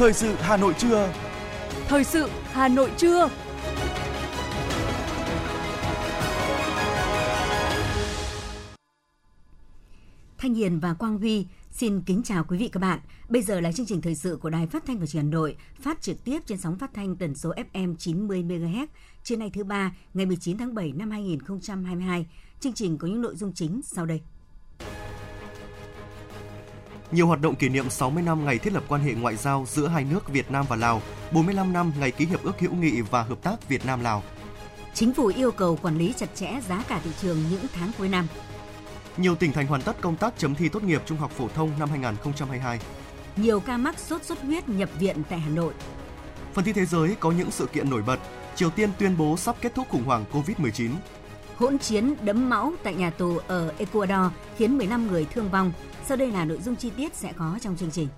Thời sự Hà Nội trưa. Thời sự Hà Nội trưa. Thanh Hiền và Quang Huy xin kính chào quý vị các bạn. Bây giờ là chương trình thời sự của Đài Phát thanh và Truyền hình Hà Nội, phát trực tiếp trên sóng phát thanh tần số FM 90 MHz. Trưa nay thứ ba, ngày 19 tháng 7 năm 2022. Chương trình có những nội dung chính sau đây. Nhiều hoạt động kỷ niệm 60 năm ngày thiết lập quan hệ ngoại giao giữa hai nước Việt Nam và Lào, 45 năm ngày ký hiệp ước hữu nghị và hợp tác Việt Nam Lào. Chính phủ yêu cầu quản lý chặt chẽ giá cả thị trường những tháng cuối năm. Nhiều tỉnh thành hoàn tất công tác chấm thi tốt nghiệp trung học phổ thông năm 2022. Nhiều ca mắc sốt xuất huyết nhập viện tại Hà Nội. Phần tin thế giới có những sự kiện nổi bật. Triều Tiên tuyên bố sắp kết thúc khủng hoảng COVID-19. Hỗn chiến đấm máu tại nhà tù ở Ecuador khiến 15 người thương vong. Sau đây là nội dung chi tiết sẽ có trong chương trình.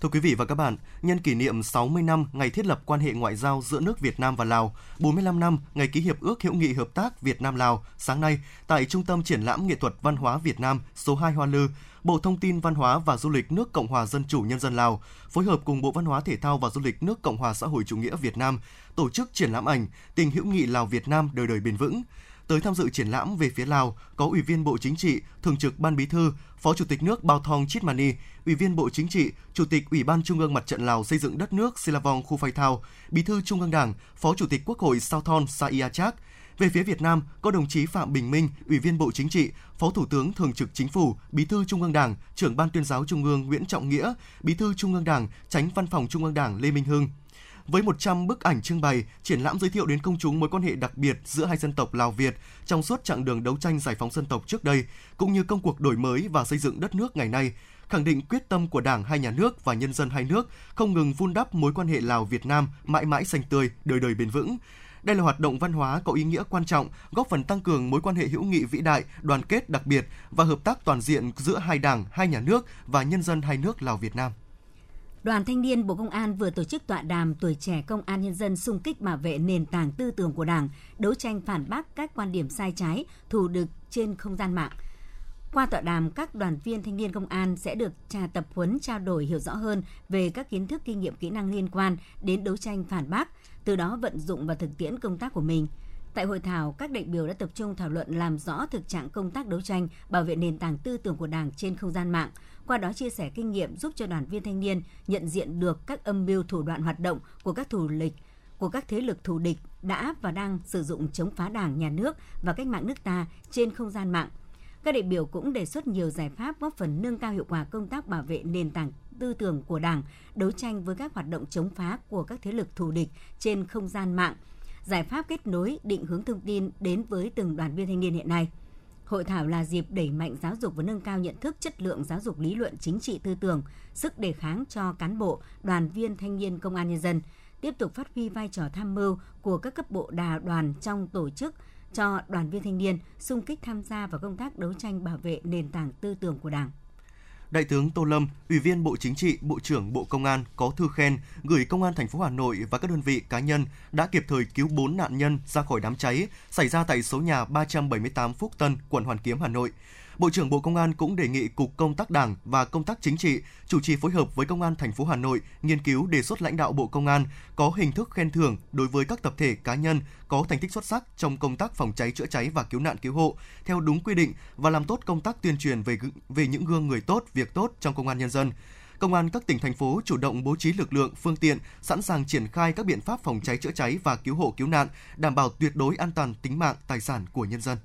Thưa quý vị và các bạn, nhân kỷ niệm 60 năm ngày thiết lập quan hệ ngoại giao giữa nước Việt Nam và Lào, 45 năm ngày ký hiệp ước hữu nghị hợp tác Việt Nam Lào, sáng nay tại Trung tâm Triển lãm Nghệ thuật Văn hóa Việt Nam số 2 Hoa Lư, Bộ Thông tin Văn hóa và Du lịch nước Cộng hòa Dân chủ Nhân dân Lào phối hợp cùng Bộ Văn hóa Thể thao và Du lịch nước Cộng hòa Xã hội chủ nghĩa Việt Nam tổ chức triển lãm ảnh Tình hữu nghị Lào Việt Nam đời đời bền vững Tới tham dự triển lãm về phía Lào có Ủy viên Bộ Chính trị, Thường trực Ban Bí thư, Phó Chủ tịch nước Bao Thong Chít Mani, Ủy viên Bộ Chính trị, Chủ tịch Ủy ban Trung ương Mặt trận Lào xây dựng đất nước Silavong Khu Phai Thao, Bí thư Trung ương Đảng, Phó Chủ tịch Quốc hội Sao Thon Saia Chak. Về phía Việt Nam có đồng chí Phạm Bình Minh, Ủy viên Bộ Chính trị, Phó Thủ tướng Thường trực Chính phủ, Bí thư Trung ương Đảng, Trưởng ban Tuyên giáo Trung ương Nguyễn Trọng Nghĩa, Bí thư Trung ương Đảng, Tránh Văn phòng Trung ương Đảng Lê Minh Hưng. Với 100 bức ảnh trưng bày, triển lãm giới thiệu đến công chúng mối quan hệ đặc biệt giữa hai dân tộc Lào Việt trong suốt chặng đường đấu tranh giải phóng dân tộc trước đây, cũng như công cuộc đổi mới và xây dựng đất nước ngày nay, khẳng định quyết tâm của Đảng hai nhà nước và nhân dân hai nước không ngừng vun đắp mối quan hệ Lào Việt Nam mãi mãi xanh tươi, đời đời bền vững. Đây là hoạt động văn hóa có ý nghĩa quan trọng, góp phần tăng cường mối quan hệ hữu nghị vĩ đại, đoàn kết đặc biệt và hợp tác toàn diện giữa hai đảng, hai nhà nước và nhân dân hai nước Lào Việt Nam. Đoàn Thanh niên Bộ Công an vừa tổ chức tọa đàm tuổi trẻ công an nhân dân xung kích bảo vệ nền tảng tư tưởng của Đảng, đấu tranh phản bác các quan điểm sai trái, thù địch trên không gian mạng. Qua tọa đàm, các đoàn viên thanh niên công an sẽ được trà tập huấn trao đổi hiểu rõ hơn về các kiến thức kinh nghiệm kỹ năng liên quan đến đấu tranh phản bác, từ đó vận dụng vào thực tiễn công tác của mình. Tại hội thảo, các đại biểu đã tập trung thảo luận làm rõ thực trạng công tác đấu tranh bảo vệ nền tảng tư tưởng của Đảng trên không gian mạng, qua đó chia sẻ kinh nghiệm giúp cho đoàn viên thanh niên nhận diện được các âm mưu thủ đoạn hoạt động của các thù lịch của các thế lực thù địch đã và đang sử dụng chống phá Đảng, nhà nước và cách mạng nước ta trên không gian mạng. Các đại biểu cũng đề xuất nhiều giải pháp góp phần nâng cao hiệu quả công tác bảo vệ nền tảng tư tưởng của Đảng, đấu tranh với các hoạt động chống phá của các thế lực thù địch trên không gian mạng, giải pháp kết nối định hướng thông tin đến với từng đoàn viên thanh niên hiện nay – Hội thảo là dịp đẩy mạnh giáo dục và nâng cao nhận thức chất lượng giáo dục lý luận chính trị tư tưởng, sức đề kháng cho cán bộ, đoàn viên thanh niên công an nhân dân, tiếp tục phát huy vai trò tham mưu của các cấp bộ đà đoàn trong tổ chức cho đoàn viên thanh niên xung kích tham gia vào công tác đấu tranh bảo vệ nền tảng tư tưởng của Đảng. Đại tướng Tô Lâm, Ủy viên Bộ Chính trị, Bộ trưởng Bộ Công an có thư khen gửi Công an thành phố Hà Nội và các đơn vị cá nhân đã kịp thời cứu 4 nạn nhân ra khỏi đám cháy xảy ra tại số nhà 378 Phúc Tân, quận Hoàn Kiếm, Hà Nội. Bộ trưởng Bộ Công an cũng đề nghị Cục Công tác Đảng và Công tác Chính trị chủ trì phối hợp với Công an thành phố Hà Nội nghiên cứu đề xuất lãnh đạo Bộ Công an có hình thức khen thưởng đối với các tập thể cá nhân có thành tích xuất sắc trong công tác phòng cháy chữa cháy và cứu nạn cứu hộ theo đúng quy định và làm tốt công tác tuyên truyền về về những gương người tốt, việc tốt trong công an nhân dân công an các tỉnh thành phố chủ động bố trí lực lượng, phương tiện, sẵn sàng triển khai các biện pháp phòng cháy chữa cháy và cứu hộ cứu nạn, đảm bảo tuyệt đối an toàn tính mạng, tài sản của nhân dân.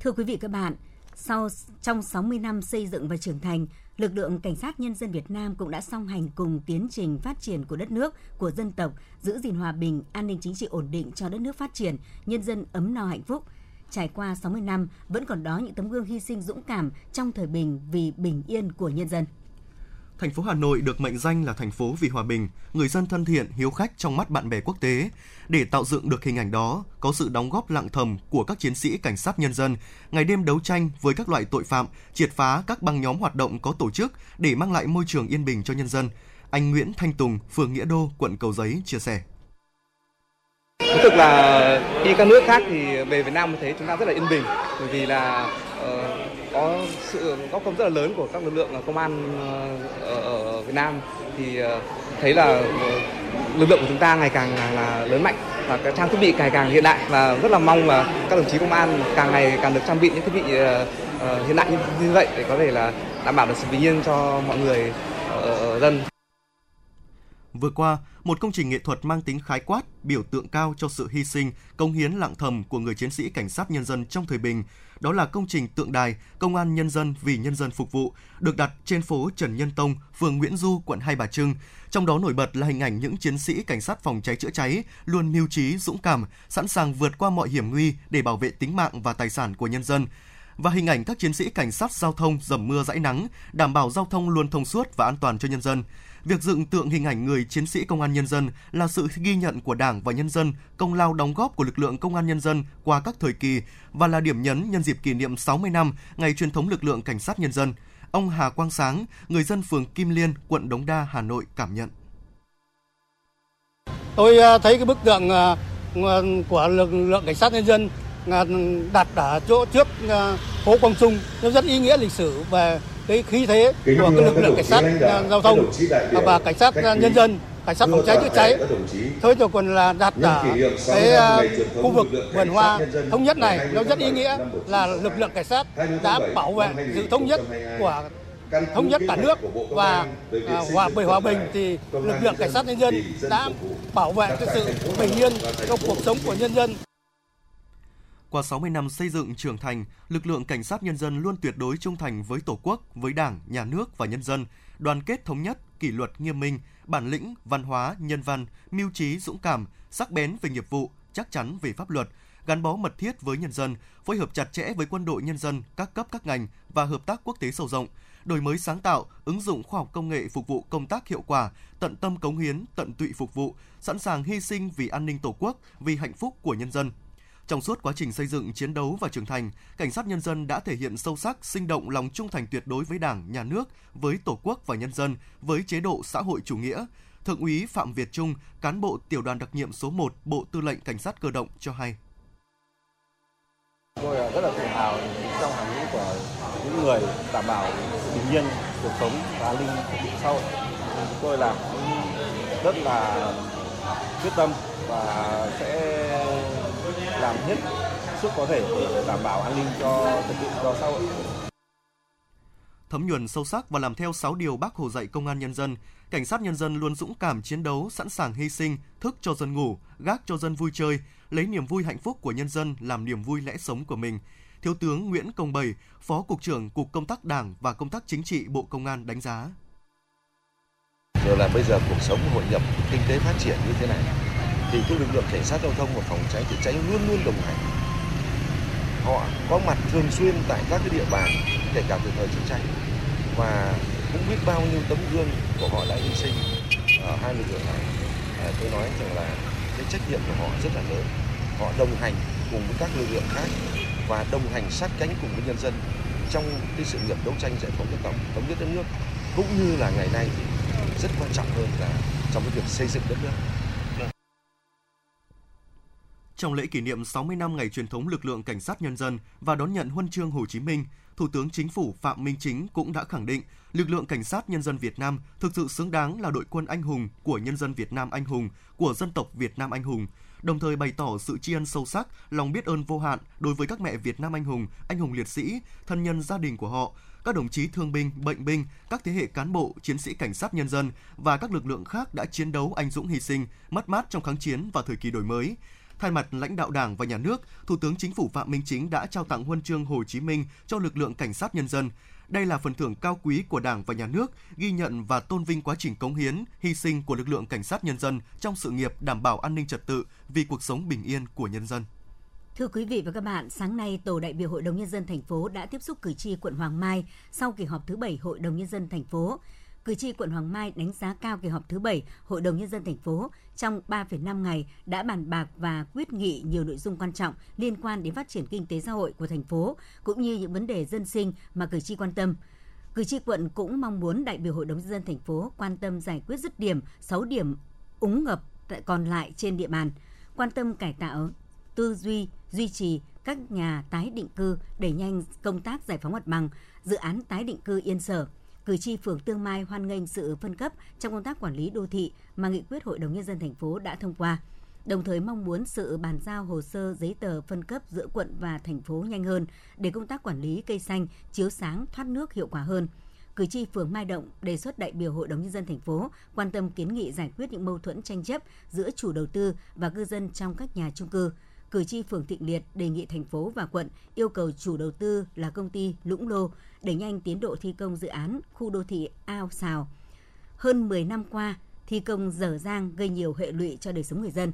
Thưa quý vị các bạn, sau trong 60 năm xây dựng và trưởng thành, lực lượng cảnh sát nhân dân Việt Nam cũng đã song hành cùng tiến trình phát triển của đất nước, của dân tộc, giữ gìn hòa bình, an ninh chính trị ổn định cho đất nước phát triển, nhân dân ấm no hạnh phúc. Trải qua 60 năm, vẫn còn đó những tấm gương hy sinh dũng cảm trong thời bình vì bình yên của nhân dân. Thành phố Hà Nội được mệnh danh là thành phố vì hòa bình, người dân thân thiện, hiếu khách trong mắt bạn bè quốc tế. Để tạo dựng được hình ảnh đó, có sự đóng góp lặng thầm của các chiến sĩ cảnh sát nhân dân, ngày đêm đấu tranh với các loại tội phạm, triệt phá các băng nhóm hoạt động có tổ chức để mang lại môi trường yên bình cho nhân dân. Anh Nguyễn Thanh Tùng, phường Nghĩa Đô, quận Cầu Giấy chia sẻ. Thực thực là đi các nước khác thì về Việt Nam thấy chúng ta rất là yên bình bởi vì là có sự góp công rất là lớn của các lực lượng ờ, công an ờ, ở, Việt Nam thì ờ, thấy là lực lượng của chúng ta ngày càng là lớn mạnh và các trang thiết bị ngày càng hiện đại và rất là mong là các đồng chí công an càng ngày càng được trang bị những thiết bị hiện đại như vậy để có thể là đảm bảo được sự bình yên cho mọi người ở dân. Vừa qua, một công trình nghệ thuật mang tính khái quát, biểu tượng cao cho sự hy sinh, công hiến lặng thầm của người chiến sĩ cảnh sát nhân dân trong thời bình. Đó là công trình tượng đài Công an Nhân dân vì nhân dân phục vụ, được đặt trên phố Trần Nhân Tông, phường Nguyễn Du, quận Hai Bà Trưng. Trong đó nổi bật là hình ảnh những chiến sĩ cảnh sát phòng cháy chữa cháy luôn mưu trí, dũng cảm, sẵn sàng vượt qua mọi hiểm nguy để bảo vệ tính mạng và tài sản của nhân dân và hình ảnh các chiến sĩ cảnh sát giao thông dầm mưa dãi nắng, đảm bảo giao thông luôn thông suốt và an toàn cho nhân dân. Việc dựng tượng hình ảnh người chiến sĩ công an nhân dân là sự ghi nhận của Đảng và nhân dân, công lao đóng góp của lực lượng công an nhân dân qua các thời kỳ và là điểm nhấn nhân dịp kỷ niệm 60 năm ngày truyền thống lực lượng cảnh sát nhân dân. Ông Hà Quang Sáng, người dân phường Kim Liên, quận Đống Đa, Hà Nội cảm nhận. Tôi à, thấy cái bức tượng à, của lực lượng cảnh sát nhân dân à, đặt ở chỗ trước phố Quang Trung nó rất ý nghĩa lịch sử về cái khí thế của cái lực lượng cảnh sát giao thông và cảnh sát nhân dân cảnh sát phòng cháy chữa cháy. thôi rồi còn là đặt ở cái khu vực vườn hoa thống nhất này nó rất ý nghĩa là lực lượng cảnh sát đã bảo vệ sự thống nhất của thống nhất cả nước và hòa bình hòa bình thì lực lượng cảnh sát nhân dân đã bảo vệ cái sự bình yên trong cuộc sống của nhân dân qua 60 năm xây dựng trưởng thành, lực lượng cảnh sát nhân dân luôn tuyệt đối trung thành với Tổ quốc, với Đảng, Nhà nước và nhân dân, đoàn kết thống nhất, kỷ luật nghiêm minh, bản lĩnh, văn hóa, nhân văn, mưu trí dũng cảm, sắc bén về nghiệp vụ, chắc chắn về pháp luật, gắn bó mật thiết với nhân dân, phối hợp chặt chẽ với quân đội nhân dân, các cấp các ngành và hợp tác quốc tế sâu rộng, đổi mới sáng tạo, ứng dụng khoa học công nghệ phục vụ công tác hiệu quả, tận tâm cống hiến, tận tụy phục vụ, sẵn sàng hy sinh vì an ninh Tổ quốc, vì hạnh phúc của nhân dân. Trong suốt quá trình xây dựng, chiến đấu và trưởng thành, cảnh sát nhân dân đã thể hiện sâu sắc, sinh động lòng trung thành tuyệt đối với Đảng, Nhà nước, với Tổ quốc và nhân dân, với chế độ xã hội chủ nghĩa. Thượng úy Phạm Việt Trung, cán bộ tiểu đoàn đặc nhiệm số 1 Bộ Tư lệnh Cảnh sát cơ động cho hay. Tôi à, rất là tự hào trong hàng ngũ của những người đảm bảo bình yên cuộc sống và an ninh xã hội. Tôi làm rất là quyết tâm và sẽ làm hết sức có thể để đảm bảo an ninh cho trật tự cho xã hội. Thấm nhuần sâu sắc và làm theo 6 điều Bác Hồ dạy công an nhân dân, cảnh sát nhân dân luôn dũng cảm chiến đấu, sẵn sàng hy sinh, thức cho dân ngủ, gác cho dân vui chơi, lấy niềm vui hạnh phúc của nhân dân làm niềm vui lẽ sống của mình. Thiếu tướng Nguyễn Công Bầy, Phó Cục trưởng Cục Công tác Đảng và Công tác Chính trị Bộ Công an đánh giá. Rồi là bây giờ cuộc sống hội nhập kinh tế phát triển như thế này, thì cái lực lượng cảnh sát giao thông và phòng cháy chữa cháy luôn luôn đồng hành. Họ có mặt thường xuyên tại các cái địa bàn kể cả từ thời chiến tranh. Và cũng biết bao nhiêu tấm gương của họ đã hy sinh ở hai lực lượng này. À, tôi nói rằng là cái trách nhiệm của họ rất là lớn. Họ đồng hành cùng với các lực lượng khác và đồng hành sát cánh cùng với nhân dân trong cái sự nghiệp đấu tranh giải phóng dân tộc thống nhất đất nước cũng như là ngày nay thì rất quan trọng hơn là trong cái việc xây dựng đất nước trong lễ kỷ niệm 60 năm ngày truyền thống lực lượng cảnh sát nhân dân và đón nhận huân chương Hồ Chí Minh, Thủ tướng Chính phủ Phạm Minh Chính cũng đã khẳng định lực lượng cảnh sát nhân dân Việt Nam thực sự xứng đáng là đội quân anh hùng của nhân dân Việt Nam anh hùng, của dân tộc Việt Nam anh hùng, đồng thời bày tỏ sự tri ân sâu sắc, lòng biết ơn vô hạn đối với các mẹ Việt Nam anh hùng, anh hùng liệt sĩ, thân nhân gia đình của họ, các đồng chí thương binh, bệnh binh, các thế hệ cán bộ, chiến sĩ cảnh sát nhân dân và các lực lượng khác đã chiến đấu anh dũng hy sinh, mất mát trong kháng chiến và thời kỳ đổi mới. Thay mặt lãnh đạo Đảng và Nhà nước, Thủ tướng Chính phủ Phạm Minh Chính đã trao tặng huân chương Hồ Chí Minh cho lực lượng cảnh sát nhân dân. Đây là phần thưởng cao quý của Đảng và Nhà nước, ghi nhận và tôn vinh quá trình cống hiến, hy sinh của lực lượng cảnh sát nhân dân trong sự nghiệp đảm bảo an ninh trật tự vì cuộc sống bình yên của nhân dân. Thưa quý vị và các bạn, sáng nay tổ đại biểu Hội đồng nhân dân thành phố đã tiếp xúc cử tri quận Hoàng Mai sau kỳ họp thứ 7 Hội đồng nhân dân thành phố cử tri quận Hoàng Mai đánh giá cao kỳ họp thứ 7 Hội đồng Nhân dân thành phố trong 3,5 ngày đã bàn bạc và quyết nghị nhiều nội dung quan trọng liên quan đến phát triển kinh tế xã hội của thành phố, cũng như những vấn đề dân sinh mà cử tri quan tâm. Cử tri quận cũng mong muốn đại biểu Hội đồng Nhân dân thành phố quan tâm giải quyết dứt điểm 6 điểm úng ngập còn lại trên địa bàn, quan tâm cải tạo, tư duy, duy trì các nhà tái định cư, đẩy nhanh công tác giải phóng mặt bằng, dự án tái định cư Yên Sở – Cử tri phường Tương Mai hoan nghênh sự phân cấp trong công tác quản lý đô thị mà nghị quyết Hội đồng nhân dân thành phố đã thông qua. Đồng thời mong muốn sự bàn giao hồ sơ giấy tờ phân cấp giữa quận và thành phố nhanh hơn để công tác quản lý cây xanh, chiếu sáng, thoát nước hiệu quả hơn cử tri phường Mai Động đề xuất đại biểu Hội đồng nhân dân thành phố quan tâm kiến nghị giải quyết những mâu thuẫn tranh chấp giữa chủ đầu tư và cư dân trong các nhà chung cư. Cử tri phường Thịnh Liệt đề nghị thành phố và quận yêu cầu chủ đầu tư là công ty Lũng Lô đẩy nhanh tiến độ thi công dự án khu đô thị Ao Sào. Hơn 10 năm qua, thi công dở dang gây nhiều hệ lụy cho đời sống người dân.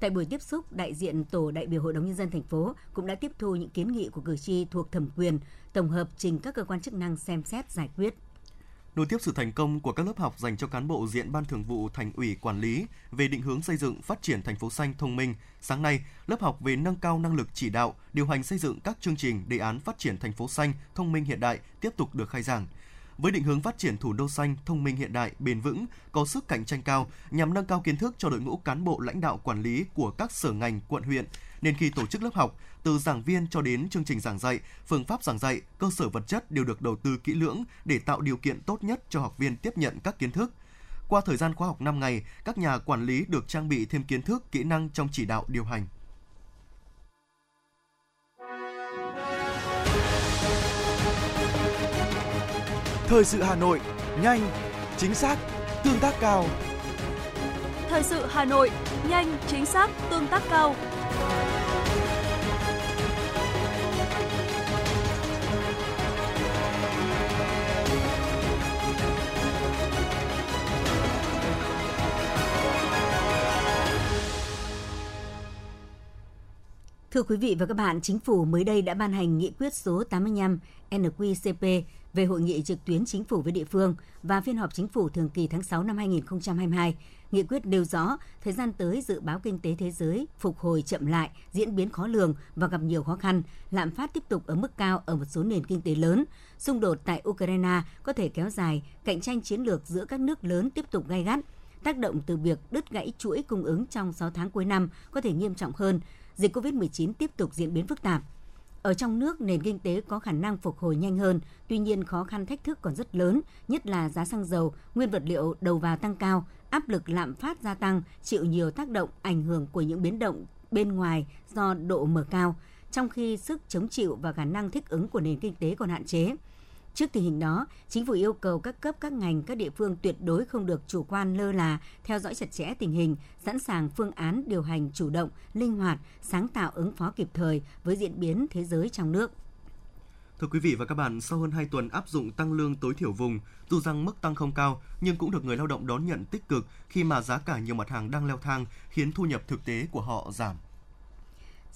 Tại buổi tiếp xúc, đại diện Tổ đại biểu Hội đồng Nhân dân thành phố cũng đã tiếp thu những kiến nghị của cử tri thuộc thẩm quyền, tổng hợp trình các cơ quan chức năng xem xét giải quyết. Nối tiếp sự thành công của các lớp học dành cho cán bộ diện Ban Thường vụ Thành ủy quản lý về định hướng xây dựng phát triển thành phố xanh thông minh, sáng nay, lớp học về nâng cao năng lực chỉ đạo, điều hành xây dựng các chương trình đề án phát triển thành phố xanh thông minh hiện đại tiếp tục được khai giảng. Với định hướng phát triển thủ đô xanh, thông minh hiện đại, bền vững, có sức cạnh tranh cao nhằm nâng cao kiến thức cho đội ngũ cán bộ lãnh đạo quản lý của các sở ngành, quận huyện, nên khi tổ chức lớp học, từ giảng viên cho đến chương trình giảng dạy, phương pháp giảng dạy, cơ sở vật chất đều được đầu tư kỹ lưỡng để tạo điều kiện tốt nhất cho học viên tiếp nhận các kiến thức. Qua thời gian khóa học 5 ngày, các nhà quản lý được trang bị thêm kiến thức, kỹ năng trong chỉ đạo điều hành. Thời sự Hà Nội, nhanh, chính xác, tương tác cao. Thời sự Hà Nội, nhanh, chính xác, tương tác cao. Thưa quý vị và các bạn, Chính phủ mới đây đã ban hành nghị quyết số 85 NQCP về hội nghị trực tuyến chính phủ với địa phương và phiên họp chính phủ thường kỳ tháng 6 năm 2022. Nghị quyết nêu rõ, thời gian tới dự báo kinh tế thế giới phục hồi chậm lại, diễn biến khó lường và gặp nhiều khó khăn, lạm phát tiếp tục ở mức cao ở một số nền kinh tế lớn. Xung đột tại Ukraine có thể kéo dài, cạnh tranh chiến lược giữa các nước lớn tiếp tục gay gắt. Tác động từ việc đứt gãy chuỗi cung ứng trong 6 tháng cuối năm có thể nghiêm trọng hơn. Dịch COVID-19 tiếp tục diễn biến phức tạp ở trong nước, nền kinh tế có khả năng phục hồi nhanh hơn, tuy nhiên khó khăn thách thức còn rất lớn, nhất là giá xăng dầu, nguyên vật liệu đầu vào tăng cao, áp lực lạm phát gia tăng, chịu nhiều tác động ảnh hưởng của những biến động bên ngoài do độ mở cao, trong khi sức chống chịu và khả năng thích ứng của nền kinh tế còn hạn chế. Trước tình hình đó, chính phủ yêu cầu các cấp các ngành các địa phương tuyệt đối không được chủ quan lơ là, theo dõi chặt chẽ tình hình, sẵn sàng phương án điều hành chủ động, linh hoạt, sáng tạo ứng phó kịp thời với diễn biến thế giới trong nước. Thưa quý vị và các bạn, sau hơn 2 tuần áp dụng tăng lương tối thiểu vùng, dù rằng mức tăng không cao nhưng cũng được người lao động đón nhận tích cực khi mà giá cả nhiều mặt hàng đang leo thang khiến thu nhập thực tế của họ giảm.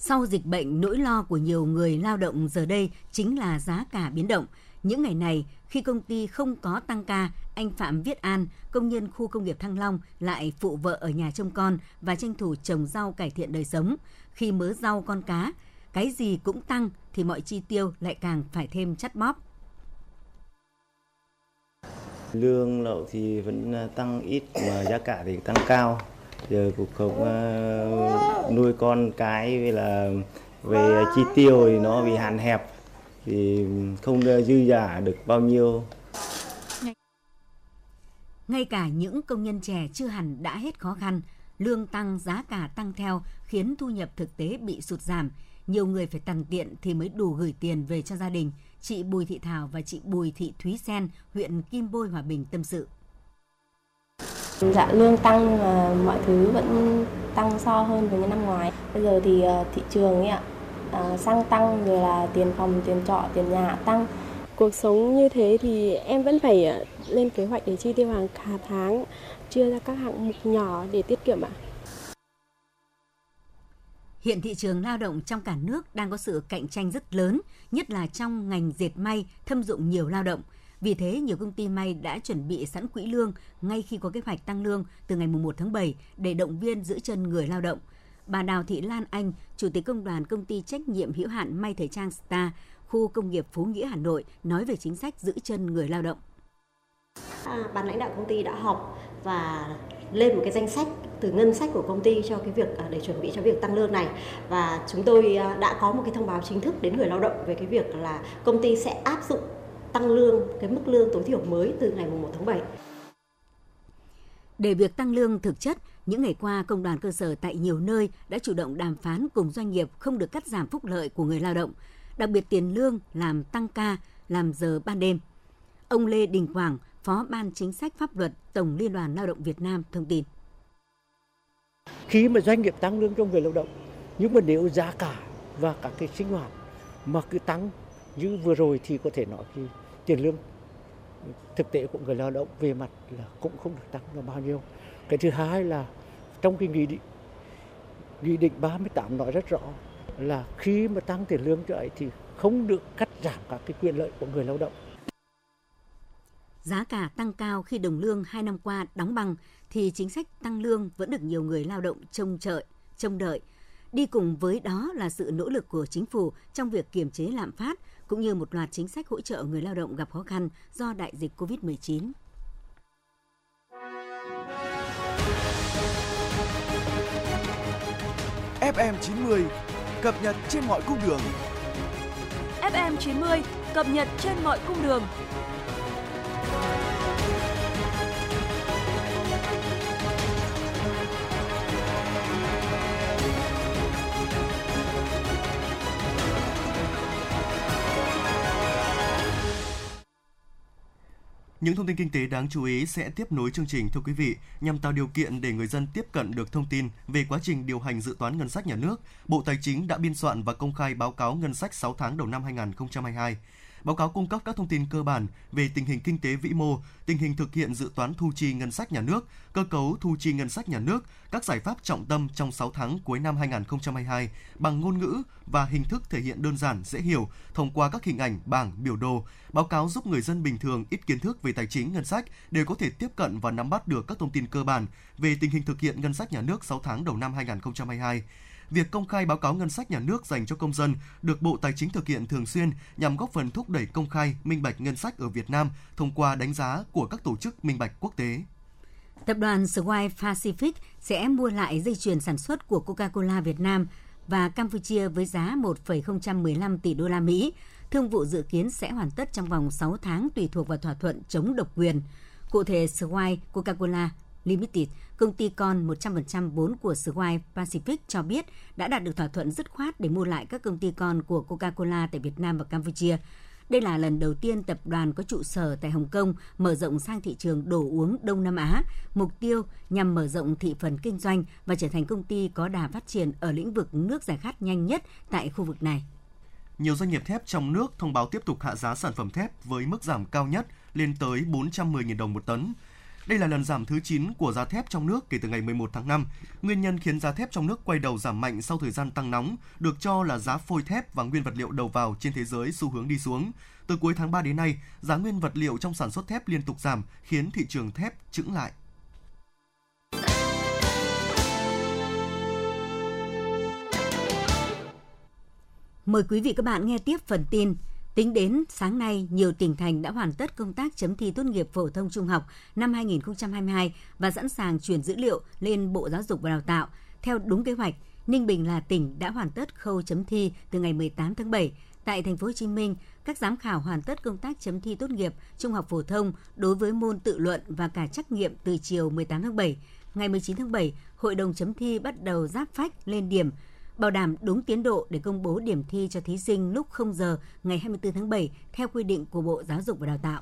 Sau dịch bệnh, nỗi lo của nhiều người lao động giờ đây chính là giá cả biến động. Những ngày này, khi công ty không có tăng ca, anh Phạm Viết An, công nhân khu công nghiệp Thăng Long lại phụ vợ ở nhà trông con và tranh thủ trồng rau cải thiện đời sống. Khi mớ rau con cá, cái gì cũng tăng thì mọi chi tiêu lại càng phải thêm chắt bóp. Lương lậu thì vẫn à, tăng ít mà giá cả thì tăng cao. Giờ cuộc sống uh, nuôi con cái với là về chi tiêu thì nó bị hạn hẹp thì không dư giả được bao nhiêu. Ngay cả những công nhân trẻ chưa hẳn đã hết khó khăn, lương tăng, giá cả tăng theo khiến thu nhập thực tế bị sụt giảm. Nhiều người phải tằn tiện thì mới đủ gửi tiền về cho gia đình. Chị Bùi Thị Thảo và chị Bùi Thị Thúy Sen, huyện Kim Bôi, Hòa Bình tâm sự. Dạ lương tăng mà mọi thứ vẫn tăng so hơn với năm ngoái. Bây giờ thì ờ, thị trường ấy ạ, à, xăng tăng rồi là tiền phòng tiền trọ tiền nhà tăng. Cuộc sống như thế thì em vẫn phải à, lên kế hoạch để chi tiêu hàng cả tháng chia ra các hạng mục nhỏ để tiết kiệm ạ. Hiện thị trường lao động trong cả nước đang có sự cạnh tranh rất lớn, nhất là trong ngành dệt may thâm dụng nhiều lao động. Vì thế, nhiều công ty may đã chuẩn bị sẵn quỹ lương ngay khi có kế hoạch tăng lương từ ngày 1 tháng 7 để động viên giữ chân người lao động – bà Đào Thị Lan Anh, Chủ tịch Công đoàn Công ty Trách nhiệm hữu hạn May Thời trang Star, khu công nghiệp Phú Nghĩa, Hà Nội, nói về chính sách giữ chân người lao động. À, ban lãnh đạo công ty đã họp và lên một cái danh sách từ ngân sách của công ty cho cái việc à, để chuẩn bị cho việc tăng lương này và chúng tôi à, đã có một cái thông báo chính thức đến người lao động về cái việc là công ty sẽ áp dụng tăng lương cái mức lương tối thiểu mới từ ngày 1 tháng 7. Để việc tăng lương thực chất, những ngày qua công đoàn cơ sở tại nhiều nơi đã chủ động đàm phán cùng doanh nghiệp không được cắt giảm phúc lợi của người lao động, đặc biệt tiền lương làm tăng ca, làm giờ ban đêm. Ông Lê Đình Quảng, Phó Ban Chính sách Pháp luật Tổng Liên đoàn Lao động Việt Nam thông tin. Khi mà doanh nghiệp tăng lương cho người lao động, nhưng mà nếu giá cả và các cái sinh hoạt mà cứ tăng như vừa rồi thì có thể nói thì tiền lương thực tế của người lao động về mặt là cũng không được tăng là bao nhiêu. Cái thứ hai là trong cái nghị định nghị định 38 nói rất rõ là khi mà tăng tiền lương cho ấy thì không được cắt giảm các cái quyền lợi của người lao động. Giá cả tăng cao khi đồng lương hai năm qua đóng bằng thì chính sách tăng lương vẫn được nhiều người lao động trông đợi, trông đợi. Đi cùng với đó là sự nỗ lực của chính phủ trong việc kiềm chế lạm phát cũng như một loạt chính sách hỗ trợ người lao động gặp khó khăn do đại dịch COVID-19. FM90 cập nhật trên mọi cung đường. FM 90 cập nhật trên mọi cung đường. Những thông tin kinh tế đáng chú ý sẽ tiếp nối chương trình, thưa quý vị, nhằm tạo điều kiện để người dân tiếp cận được thông tin về quá trình điều hành dự toán ngân sách nhà nước. Bộ Tài chính đã biên soạn và công khai báo cáo ngân sách 6 tháng đầu năm 2022. Báo cáo cung cấp các thông tin cơ bản về tình hình kinh tế vĩ mô, tình hình thực hiện dự toán thu chi ngân sách nhà nước, cơ cấu thu chi ngân sách nhà nước, các giải pháp trọng tâm trong 6 tháng cuối năm 2022 bằng ngôn ngữ và hình thức thể hiện đơn giản, dễ hiểu thông qua các hình ảnh, bảng, biểu đồ. Báo cáo giúp người dân bình thường ít kiến thức về tài chính ngân sách đều có thể tiếp cận và nắm bắt được các thông tin cơ bản về tình hình thực hiện ngân sách nhà nước 6 tháng đầu năm 2022 việc công khai báo cáo ngân sách nhà nước dành cho công dân được Bộ Tài chính thực hiện thường xuyên nhằm góp phần thúc đẩy công khai, minh bạch ngân sách ở Việt Nam thông qua đánh giá của các tổ chức minh bạch quốc tế. Tập đoàn Swire Pacific sẽ mua lại dây chuyền sản xuất của Coca-Cola Việt Nam và Campuchia với giá 1,015 tỷ đô la Mỹ. Thương vụ dự kiến sẽ hoàn tất trong vòng 6 tháng tùy thuộc vào thỏa thuận chống độc quyền. Cụ thể, Swire Coca-Cola Limited, công ty con 100% vốn của Swire Pacific cho biết đã đạt được thỏa thuận dứt khoát để mua lại các công ty con của Coca-Cola tại Việt Nam và Campuchia. Đây là lần đầu tiên tập đoàn có trụ sở tại Hồng Kông mở rộng sang thị trường đồ uống Đông Nam Á, mục tiêu nhằm mở rộng thị phần kinh doanh và trở thành công ty có đà phát triển ở lĩnh vực nước giải khát nhanh nhất tại khu vực này. Nhiều doanh nghiệp thép trong nước thông báo tiếp tục hạ giá sản phẩm thép với mức giảm cao nhất lên tới 410.000 đồng một tấn. Đây là lần giảm thứ 9 của giá thép trong nước kể từ ngày 11 tháng 5. Nguyên nhân khiến giá thép trong nước quay đầu giảm mạnh sau thời gian tăng nóng được cho là giá phôi thép và nguyên vật liệu đầu vào trên thế giới xu hướng đi xuống. Từ cuối tháng 3 đến nay, giá nguyên vật liệu trong sản xuất thép liên tục giảm, khiến thị trường thép chững lại. Mời quý vị các bạn nghe tiếp phần tin Tính đến sáng nay, nhiều tỉnh thành đã hoàn tất công tác chấm thi tốt nghiệp phổ thông trung học năm 2022 và sẵn sàng chuyển dữ liệu lên Bộ Giáo dục và Đào tạo. Theo đúng kế hoạch, Ninh Bình là tỉnh đã hoàn tất khâu chấm thi từ ngày 18 tháng 7. Tại thành phố Hồ Chí Minh, các giám khảo hoàn tất công tác chấm thi tốt nghiệp trung học phổ thông đối với môn tự luận và cả trắc nghiệm từ chiều 18 tháng 7. Ngày 19 tháng 7, hội đồng chấm thi bắt đầu giáp phách lên điểm bảo đảm đúng tiến độ để công bố điểm thi cho thí sinh lúc 0 giờ ngày 24 tháng 7 theo quy định của Bộ Giáo dục và Đào tạo.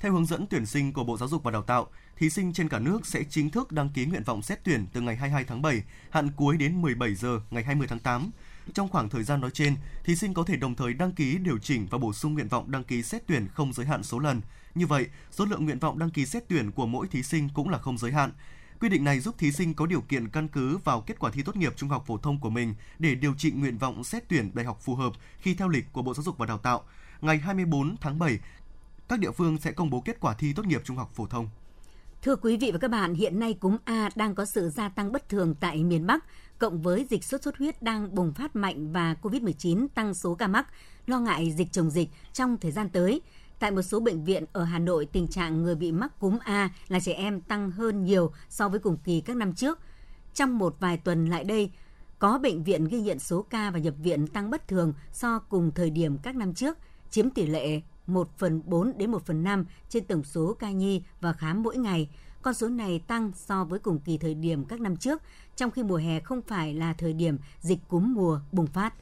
Theo hướng dẫn tuyển sinh của Bộ Giáo dục và Đào tạo, thí sinh trên cả nước sẽ chính thức đăng ký nguyện vọng xét tuyển từ ngày 22 tháng 7, hạn cuối đến 17 giờ ngày 20 tháng 8. Trong khoảng thời gian nói trên, thí sinh có thể đồng thời đăng ký điều chỉnh và bổ sung nguyện vọng đăng ký xét tuyển không giới hạn số lần. Như vậy, số lượng nguyện vọng đăng ký xét tuyển của mỗi thí sinh cũng là không giới hạn. Quy định này giúp thí sinh có điều kiện căn cứ vào kết quả thi tốt nghiệp trung học phổ thông của mình để điều chỉnh nguyện vọng xét tuyển đại học phù hợp khi theo lịch của Bộ Giáo dục và Đào tạo. Ngày 24 tháng 7, các địa phương sẽ công bố kết quả thi tốt nghiệp trung học phổ thông. Thưa quý vị và các bạn, hiện nay cúm A đang có sự gia tăng bất thường tại miền Bắc, cộng với dịch sốt xuất huyết đang bùng phát mạnh và COVID-19 tăng số ca mắc, lo ngại dịch chồng dịch trong thời gian tới. Tại một số bệnh viện ở Hà Nội, tình trạng người bị mắc cúm A là trẻ em tăng hơn nhiều so với cùng kỳ các năm trước. Trong một vài tuần lại đây, có bệnh viện ghi nhận số ca và nhập viện tăng bất thường so cùng thời điểm các năm trước, chiếm tỷ lệ 1 phần 4 đến 1 phần 5 trên tổng số ca nhi và khám mỗi ngày. Con số này tăng so với cùng kỳ thời điểm các năm trước, trong khi mùa hè không phải là thời điểm dịch cúm mùa bùng phát.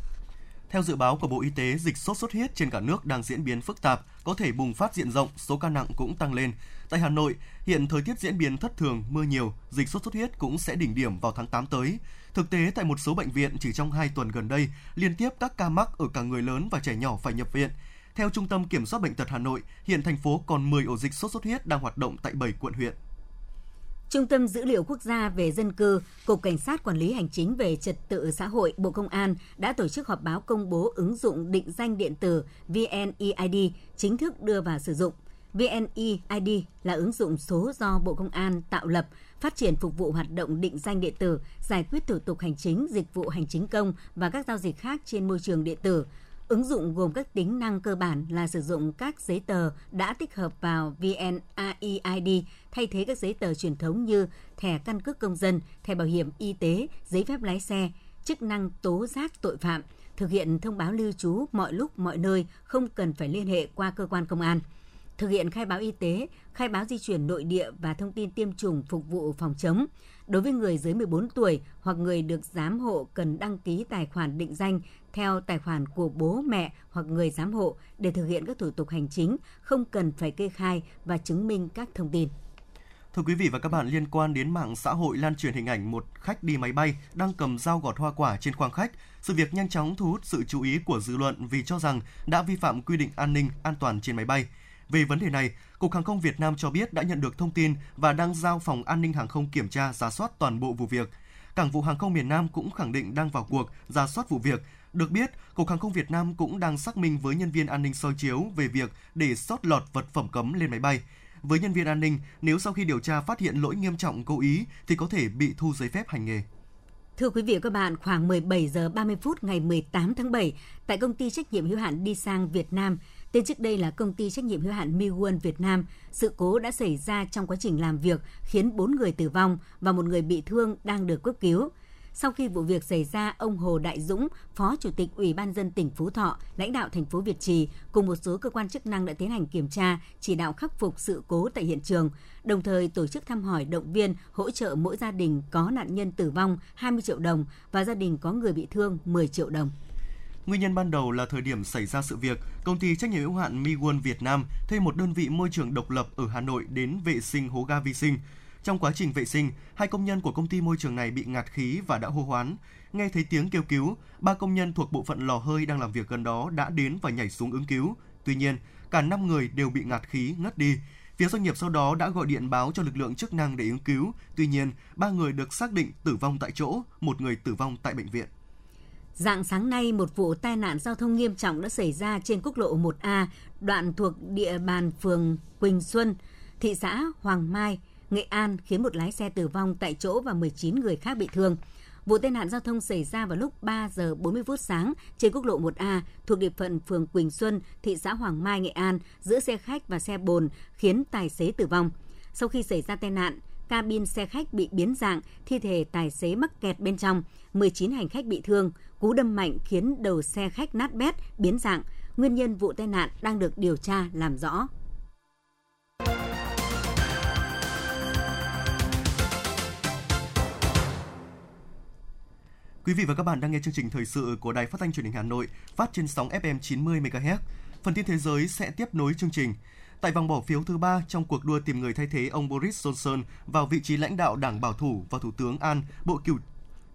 Theo dự báo của Bộ Y tế, dịch sốt xuất huyết trên cả nước đang diễn biến phức tạp, có thể bùng phát diện rộng, số ca nặng cũng tăng lên. Tại Hà Nội, hiện thời tiết diễn biến thất thường, mưa nhiều, dịch sốt xuất huyết cũng sẽ đỉnh điểm vào tháng 8 tới. Thực tế, tại một số bệnh viện chỉ trong 2 tuần gần đây, liên tiếp các ca mắc ở cả người lớn và trẻ nhỏ phải nhập viện. Theo Trung tâm Kiểm soát Bệnh tật Hà Nội, hiện thành phố còn 10 ổ dịch sốt xuất huyết đang hoạt động tại 7 quận huyện. Trung tâm Dữ liệu Quốc gia về dân cư, Cục Cảnh sát Quản lý Hành chính về Trật tự xã hội Bộ Công an đã tổ chức họp báo công bố ứng dụng định danh điện tử VNeID chính thức đưa vào sử dụng. VNeID là ứng dụng số do Bộ Công an tạo lập, phát triển phục vụ hoạt động định danh điện tử, giải quyết thủ tục hành chính, dịch vụ hành chính công và các giao dịch khác trên môi trường điện tử, Ứng dụng gồm các tính năng cơ bản là sử dụng các giấy tờ đã tích hợp vào VNAEID thay thế các giấy tờ truyền thống như thẻ căn cước công dân, thẻ bảo hiểm y tế, giấy phép lái xe, chức năng tố giác tội phạm, thực hiện thông báo lưu trú mọi lúc mọi nơi, không cần phải liên hệ qua cơ quan công an thực hiện khai báo y tế, khai báo di chuyển nội địa và thông tin tiêm chủng phục vụ phòng chống. Đối với người dưới 14 tuổi hoặc người được giám hộ cần đăng ký tài khoản định danh theo tài khoản của bố mẹ hoặc người giám hộ để thực hiện các thủ tục hành chính, không cần phải kê khai và chứng minh các thông tin. Thưa quý vị và các bạn, liên quan đến mạng xã hội lan truyền hình ảnh một khách đi máy bay đang cầm dao gọt hoa quả trên khoang khách, sự việc nhanh chóng thu hút sự chú ý của dư luận vì cho rằng đã vi phạm quy định an ninh an toàn trên máy bay. Về vấn đề này, Cục Hàng không Việt Nam cho biết đã nhận được thông tin và đang giao phòng an ninh hàng không kiểm tra giả soát toàn bộ vụ việc. Cảng vụ hàng không miền Nam cũng khẳng định đang vào cuộc giả soát vụ việc. Được biết, Cục Hàng không Việt Nam cũng đang xác minh với nhân viên an ninh soi chiếu về việc để sót lọt vật phẩm cấm lên máy bay. Với nhân viên an ninh, nếu sau khi điều tra phát hiện lỗi nghiêm trọng cố ý thì có thể bị thu giấy phép hành nghề. Thưa quý vị và các bạn, khoảng 17 giờ 30 phút ngày 18 tháng 7, tại công ty trách nhiệm hữu hạn đi sang Việt Nam, Tên trước đây là công ty trách nhiệm hữu hạn Miwon Việt Nam. Sự cố đã xảy ra trong quá trình làm việc khiến 4 người tử vong và một người bị thương đang được cấp cứu. Sau khi vụ việc xảy ra, ông Hồ Đại Dũng, Phó Chủ tịch Ủy ban dân tỉnh Phú Thọ, lãnh đạo thành phố Việt Trì cùng một số cơ quan chức năng đã tiến hành kiểm tra, chỉ đạo khắc phục sự cố tại hiện trường, đồng thời tổ chức thăm hỏi động viên, hỗ trợ mỗi gia đình có nạn nhân tử vong 20 triệu đồng và gia đình có người bị thương 10 triệu đồng. Nguyên nhân ban đầu là thời điểm xảy ra sự việc, công ty trách nhiệm hữu hạn Miwon Việt Nam thuê một đơn vị môi trường độc lập ở Hà Nội đến vệ sinh hố ga vi sinh. Trong quá trình vệ sinh, hai công nhân của công ty môi trường này bị ngạt khí và đã hô hoán. Nghe thấy tiếng kêu cứu, ba công nhân thuộc bộ phận lò hơi đang làm việc gần đó đã đến và nhảy xuống ứng cứu. Tuy nhiên, cả 5 người đều bị ngạt khí ngất đi. Phía doanh nghiệp sau đó đã gọi điện báo cho lực lượng chức năng để ứng cứu. Tuy nhiên, ba người được xác định tử vong tại chỗ, một người tử vong tại bệnh viện. Dạng sáng nay, một vụ tai nạn giao thông nghiêm trọng đã xảy ra trên quốc lộ 1A, đoạn thuộc địa bàn phường Quỳnh Xuân, thị xã Hoàng Mai, Nghệ An khiến một lái xe tử vong tại chỗ và 19 người khác bị thương. Vụ tai nạn giao thông xảy ra vào lúc 3 giờ 40 phút sáng trên quốc lộ 1A thuộc địa phận phường Quỳnh Xuân, thị xã Hoàng Mai, Nghệ An giữa xe khách và xe bồn khiến tài xế tử vong. Sau khi xảy ra tai nạn, cabin xe khách bị biến dạng, thi thể tài xế mắc kẹt bên trong, 19 hành khách bị thương, cú đâm mạnh khiến đầu xe khách nát bét, biến dạng. Nguyên nhân vụ tai nạn đang được điều tra làm rõ. Quý vị và các bạn đang nghe chương trình thời sự của Đài Phát thanh Truyền hình Hà Nội, phát trên sóng FM 90 MHz. Phần tin thế giới sẽ tiếp nối chương trình. Tại vòng bỏ phiếu thứ ba trong cuộc đua tìm người thay thế ông Boris Johnson vào vị trí lãnh đạo Đảng Bảo thủ và Thủ tướng An, Bộ Cựu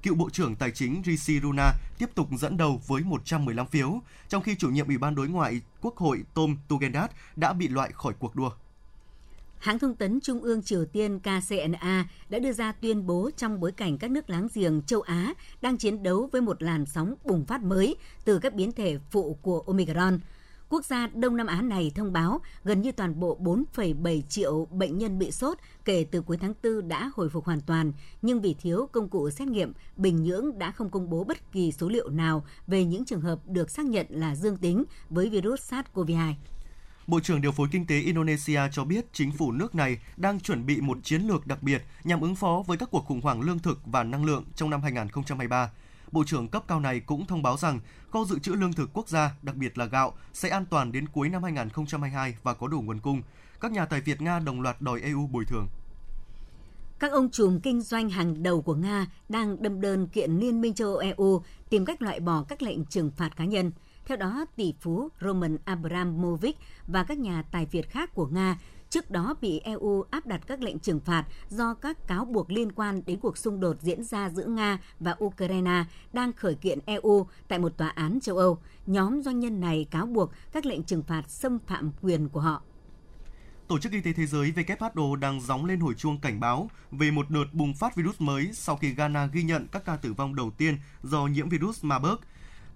cựu Bộ trưởng Tài chính Rishi Runa tiếp tục dẫn đầu với 115 phiếu, trong khi chủ nhiệm Ủy ban Đối ngoại Quốc hội Tom Tugendhat đã bị loại khỏi cuộc đua. Hãng thông tấn Trung ương Triều Tiên KCNA đã đưa ra tuyên bố trong bối cảnh các nước láng giềng châu Á đang chiến đấu với một làn sóng bùng phát mới từ các biến thể phụ của Omicron – Quốc gia Đông Nam Á này thông báo gần như toàn bộ 4,7 triệu bệnh nhân bị sốt kể từ cuối tháng 4 đã hồi phục hoàn toàn, nhưng vì thiếu công cụ xét nghiệm, Bình Nhưỡng đã không công bố bất kỳ số liệu nào về những trường hợp được xác nhận là dương tính với virus SARS-CoV-2. Bộ trưởng điều phối kinh tế Indonesia cho biết chính phủ nước này đang chuẩn bị một chiến lược đặc biệt nhằm ứng phó với các cuộc khủng hoảng lương thực và năng lượng trong năm 2023. Bộ trưởng cấp cao này cũng thông báo rằng kho dự trữ lương thực quốc gia, đặc biệt là gạo, sẽ an toàn đến cuối năm 2022 và có đủ nguồn cung. Các nhà tài Việt Nga đồng loạt đòi EU bồi thường. Các ông trùm kinh doanh hàng đầu của Nga đang đâm đơn kiện Liên minh châu Âu EU tìm cách loại bỏ các lệnh trừng phạt cá nhân. Theo đó, tỷ phú Roman Abramovich và các nhà tài Việt khác của Nga trước đó bị EU áp đặt các lệnh trừng phạt do các cáo buộc liên quan đến cuộc xung đột diễn ra giữa Nga và Ukraine đang khởi kiện EU tại một tòa án châu Âu. Nhóm doanh nhân này cáo buộc các lệnh trừng phạt xâm phạm quyền của họ. Tổ chức Y tế Thế giới WHO đang gióng lên hồi chuông cảnh báo về một đợt bùng phát virus mới sau khi Ghana ghi nhận các ca tử vong đầu tiên do nhiễm virus Marburg.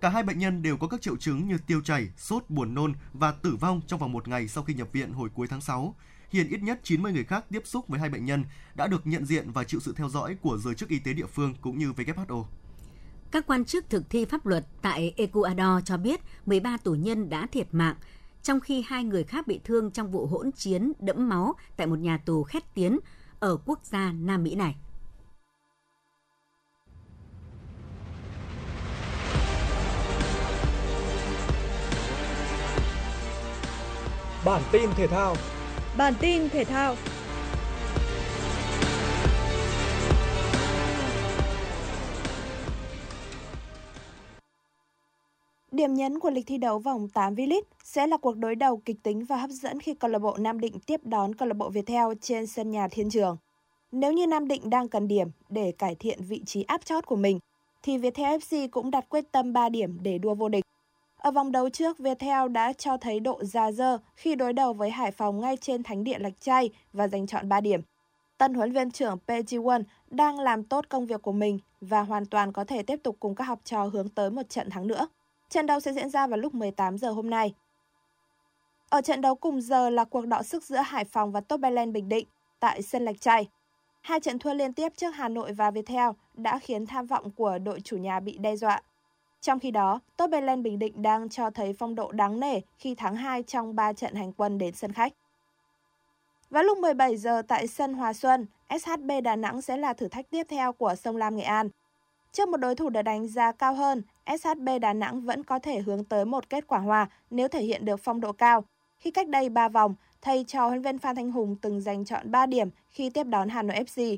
Cả hai bệnh nhân đều có các triệu chứng như tiêu chảy, sốt, buồn nôn và tử vong trong vòng một ngày sau khi nhập viện hồi cuối tháng 6. Hiện ít nhất 90 người khác tiếp xúc với hai bệnh nhân đã được nhận diện và chịu sự theo dõi của giới chức y tế địa phương cũng như WHO. Các quan chức thực thi pháp luật tại Ecuador cho biết 13 tù nhân đã thiệt mạng, trong khi hai người khác bị thương trong vụ hỗn chiến đẫm máu tại một nhà tù khét tiếng ở quốc gia Nam Mỹ này. Bản tin thể thao Bản tin thể thao Điểm nhấn của lịch thi đấu vòng 8 V-League sẽ là cuộc đối đầu kịch tính và hấp dẫn khi câu lạc bộ Nam Định tiếp đón câu lạc bộ Viettel trên sân nhà Thiên Trường. Nếu như Nam Định đang cần điểm để cải thiện vị trí áp chót của mình, thì Viettel FC cũng đặt quyết tâm 3 điểm để đua vô địch. Ở vòng đấu trước, Viettel đã cho thấy độ già dơ khi đối đầu với Hải Phòng ngay trên thánh địa Lạch Tray và giành chọn 3 điểm. Tân huấn viên trưởng PG1 đang làm tốt công việc của mình và hoàn toàn có thể tiếp tục cùng các học trò hướng tới một trận thắng nữa. Trận đấu sẽ diễn ra vào lúc 18 giờ hôm nay. Ở trận đấu cùng giờ là cuộc đọ sức giữa Hải Phòng và Top Bình Định tại sân Lạch Tray. Hai trận thua liên tiếp trước Hà Nội và Viettel đã khiến tham vọng của đội chủ nhà bị đe dọa. Trong khi đó, Top Bình Định đang cho thấy phong độ đáng nể khi thắng 2 trong 3 trận hành quân đến sân khách. Vào lúc 17 giờ tại sân Hòa Xuân, SHB Đà Nẵng sẽ là thử thách tiếp theo của Sông Lam Nghệ An. Trước một đối thủ được đánh giá cao hơn, SHB Đà Nẵng vẫn có thể hướng tới một kết quả hòa nếu thể hiện được phong độ cao. Khi cách đây 3 vòng, thầy trò huấn viên Phan Thanh Hùng từng giành chọn 3 điểm khi tiếp đón Hà Nội FC.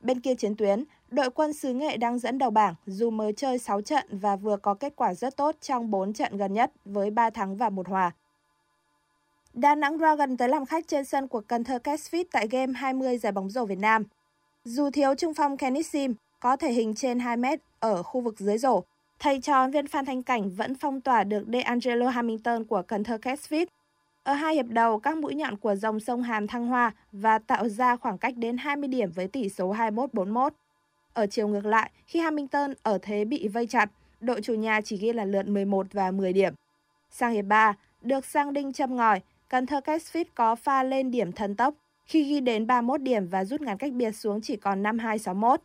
Bên kia chiến tuyến, đội quân xứ Nghệ đang dẫn đầu bảng dù mới chơi 6 trận và vừa có kết quả rất tốt trong 4 trận gần nhất với 3 thắng và 1 hòa. Đà Nẵng Dragon tới làm khách trên sân của Cần Thơ Catfish tại game 20 giải bóng rổ Việt Nam. Dù thiếu trung phong Kenny Sim có thể hình trên 2 mét ở khu vực dưới rổ, thầy trò viên Phan Thanh Cảnh vẫn phong tỏa được DeAngelo Hamilton của Cần Thơ Catfish. Ở hai hiệp đầu, các mũi nhọn của dòng sông Hàn thăng hoa và tạo ra khoảng cách đến 20 điểm với tỷ số 21-41. Ở chiều ngược lại, khi Hamilton ở thế bị vây chặt, đội chủ nhà chỉ ghi là lượt 11 và 10 điểm. Sang hiệp 3, được sang đinh châm ngòi, Cần Thơ Catfish có pha lên điểm thần tốc khi ghi đến 31 điểm và rút ngắn cách biệt xuống chỉ còn 5-2-6-1.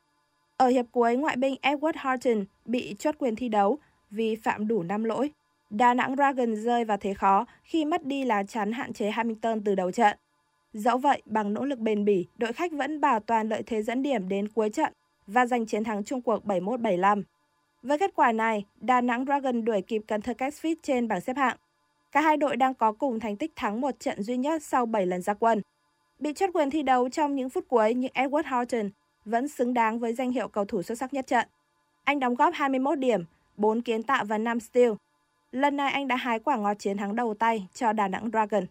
Ở hiệp cuối, ngoại binh Edward harton bị chốt quyền thi đấu vì phạm đủ 5 lỗi. Đà Nẵng Dragon rơi vào thế khó khi mất đi lá chắn hạn chế Hamilton từ đầu trận. Dẫu vậy, bằng nỗ lực bền bỉ, đội khách vẫn bảo toàn lợi thế dẫn điểm đến cuối trận và giành chiến thắng chung cuộc 71-75. Với kết quả này, Đà Nẵng Dragon đuổi kịp Cần Thơ Catfish trên bảng xếp hạng. Cả hai đội đang có cùng thành tích thắng một trận duy nhất sau 7 lần ra quân. Bị chốt quyền thi đấu trong những phút cuối nhưng Edward Horton vẫn xứng đáng với danh hiệu cầu thủ xuất sắc nhất trận. Anh đóng góp 21 điểm, 4 kiến tạo và 5 steal. Lần này anh đã hái quả ngọt chiến thắng đầu tay cho Đà Nẵng Dragon.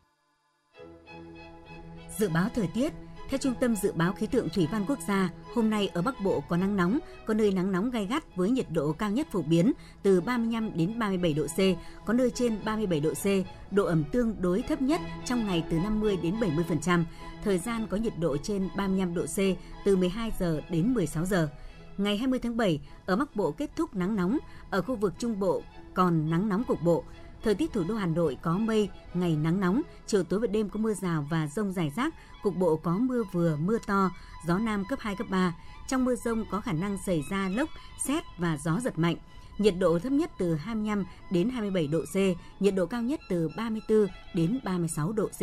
Dự báo thời tiết theo Trung tâm Dự báo Khí tượng Thủy văn Quốc gia, hôm nay ở Bắc Bộ có nắng nóng, có nơi nắng nóng gai gắt với nhiệt độ cao nhất phổ biến từ 35 đến 37 độ C, có nơi trên 37 độ C, độ ẩm tương đối thấp nhất trong ngày từ 50 đến 70%, thời gian có nhiệt độ trên 35 độ C từ 12 giờ đến 16 giờ. Ngày 20 tháng 7, ở Bắc Bộ kết thúc nắng nóng, ở khu vực Trung Bộ còn nắng nóng cục bộ, Thời tiết thủ đô Hà Nội có mây, ngày nắng nóng, chiều tối và đêm có mưa rào và rông rải rác, cục bộ có mưa vừa, mưa to, gió nam cấp 2, cấp 3. Trong mưa rông có khả năng xảy ra lốc, xét và gió giật mạnh. Nhiệt độ thấp nhất từ 25 đến 27 độ C, nhiệt độ cao nhất từ 34 đến 36 độ C.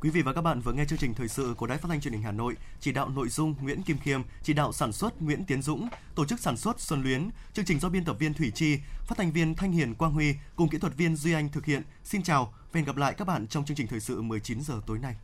Quý vị và các bạn vừa nghe chương trình thời sự của Đài Phát thanh Truyền hình Hà Nội, chỉ đạo nội dung Nguyễn Kim Khiêm, chỉ đạo sản xuất Nguyễn Tiến Dũng, tổ chức sản xuất Xuân Luyến, chương trình do biên tập viên Thủy Chi, phát thanh viên Thanh Hiền Quang Huy cùng kỹ thuật viên Duy Anh thực hiện. Xin chào và hẹn gặp lại các bạn trong chương trình thời sự 19 giờ tối nay.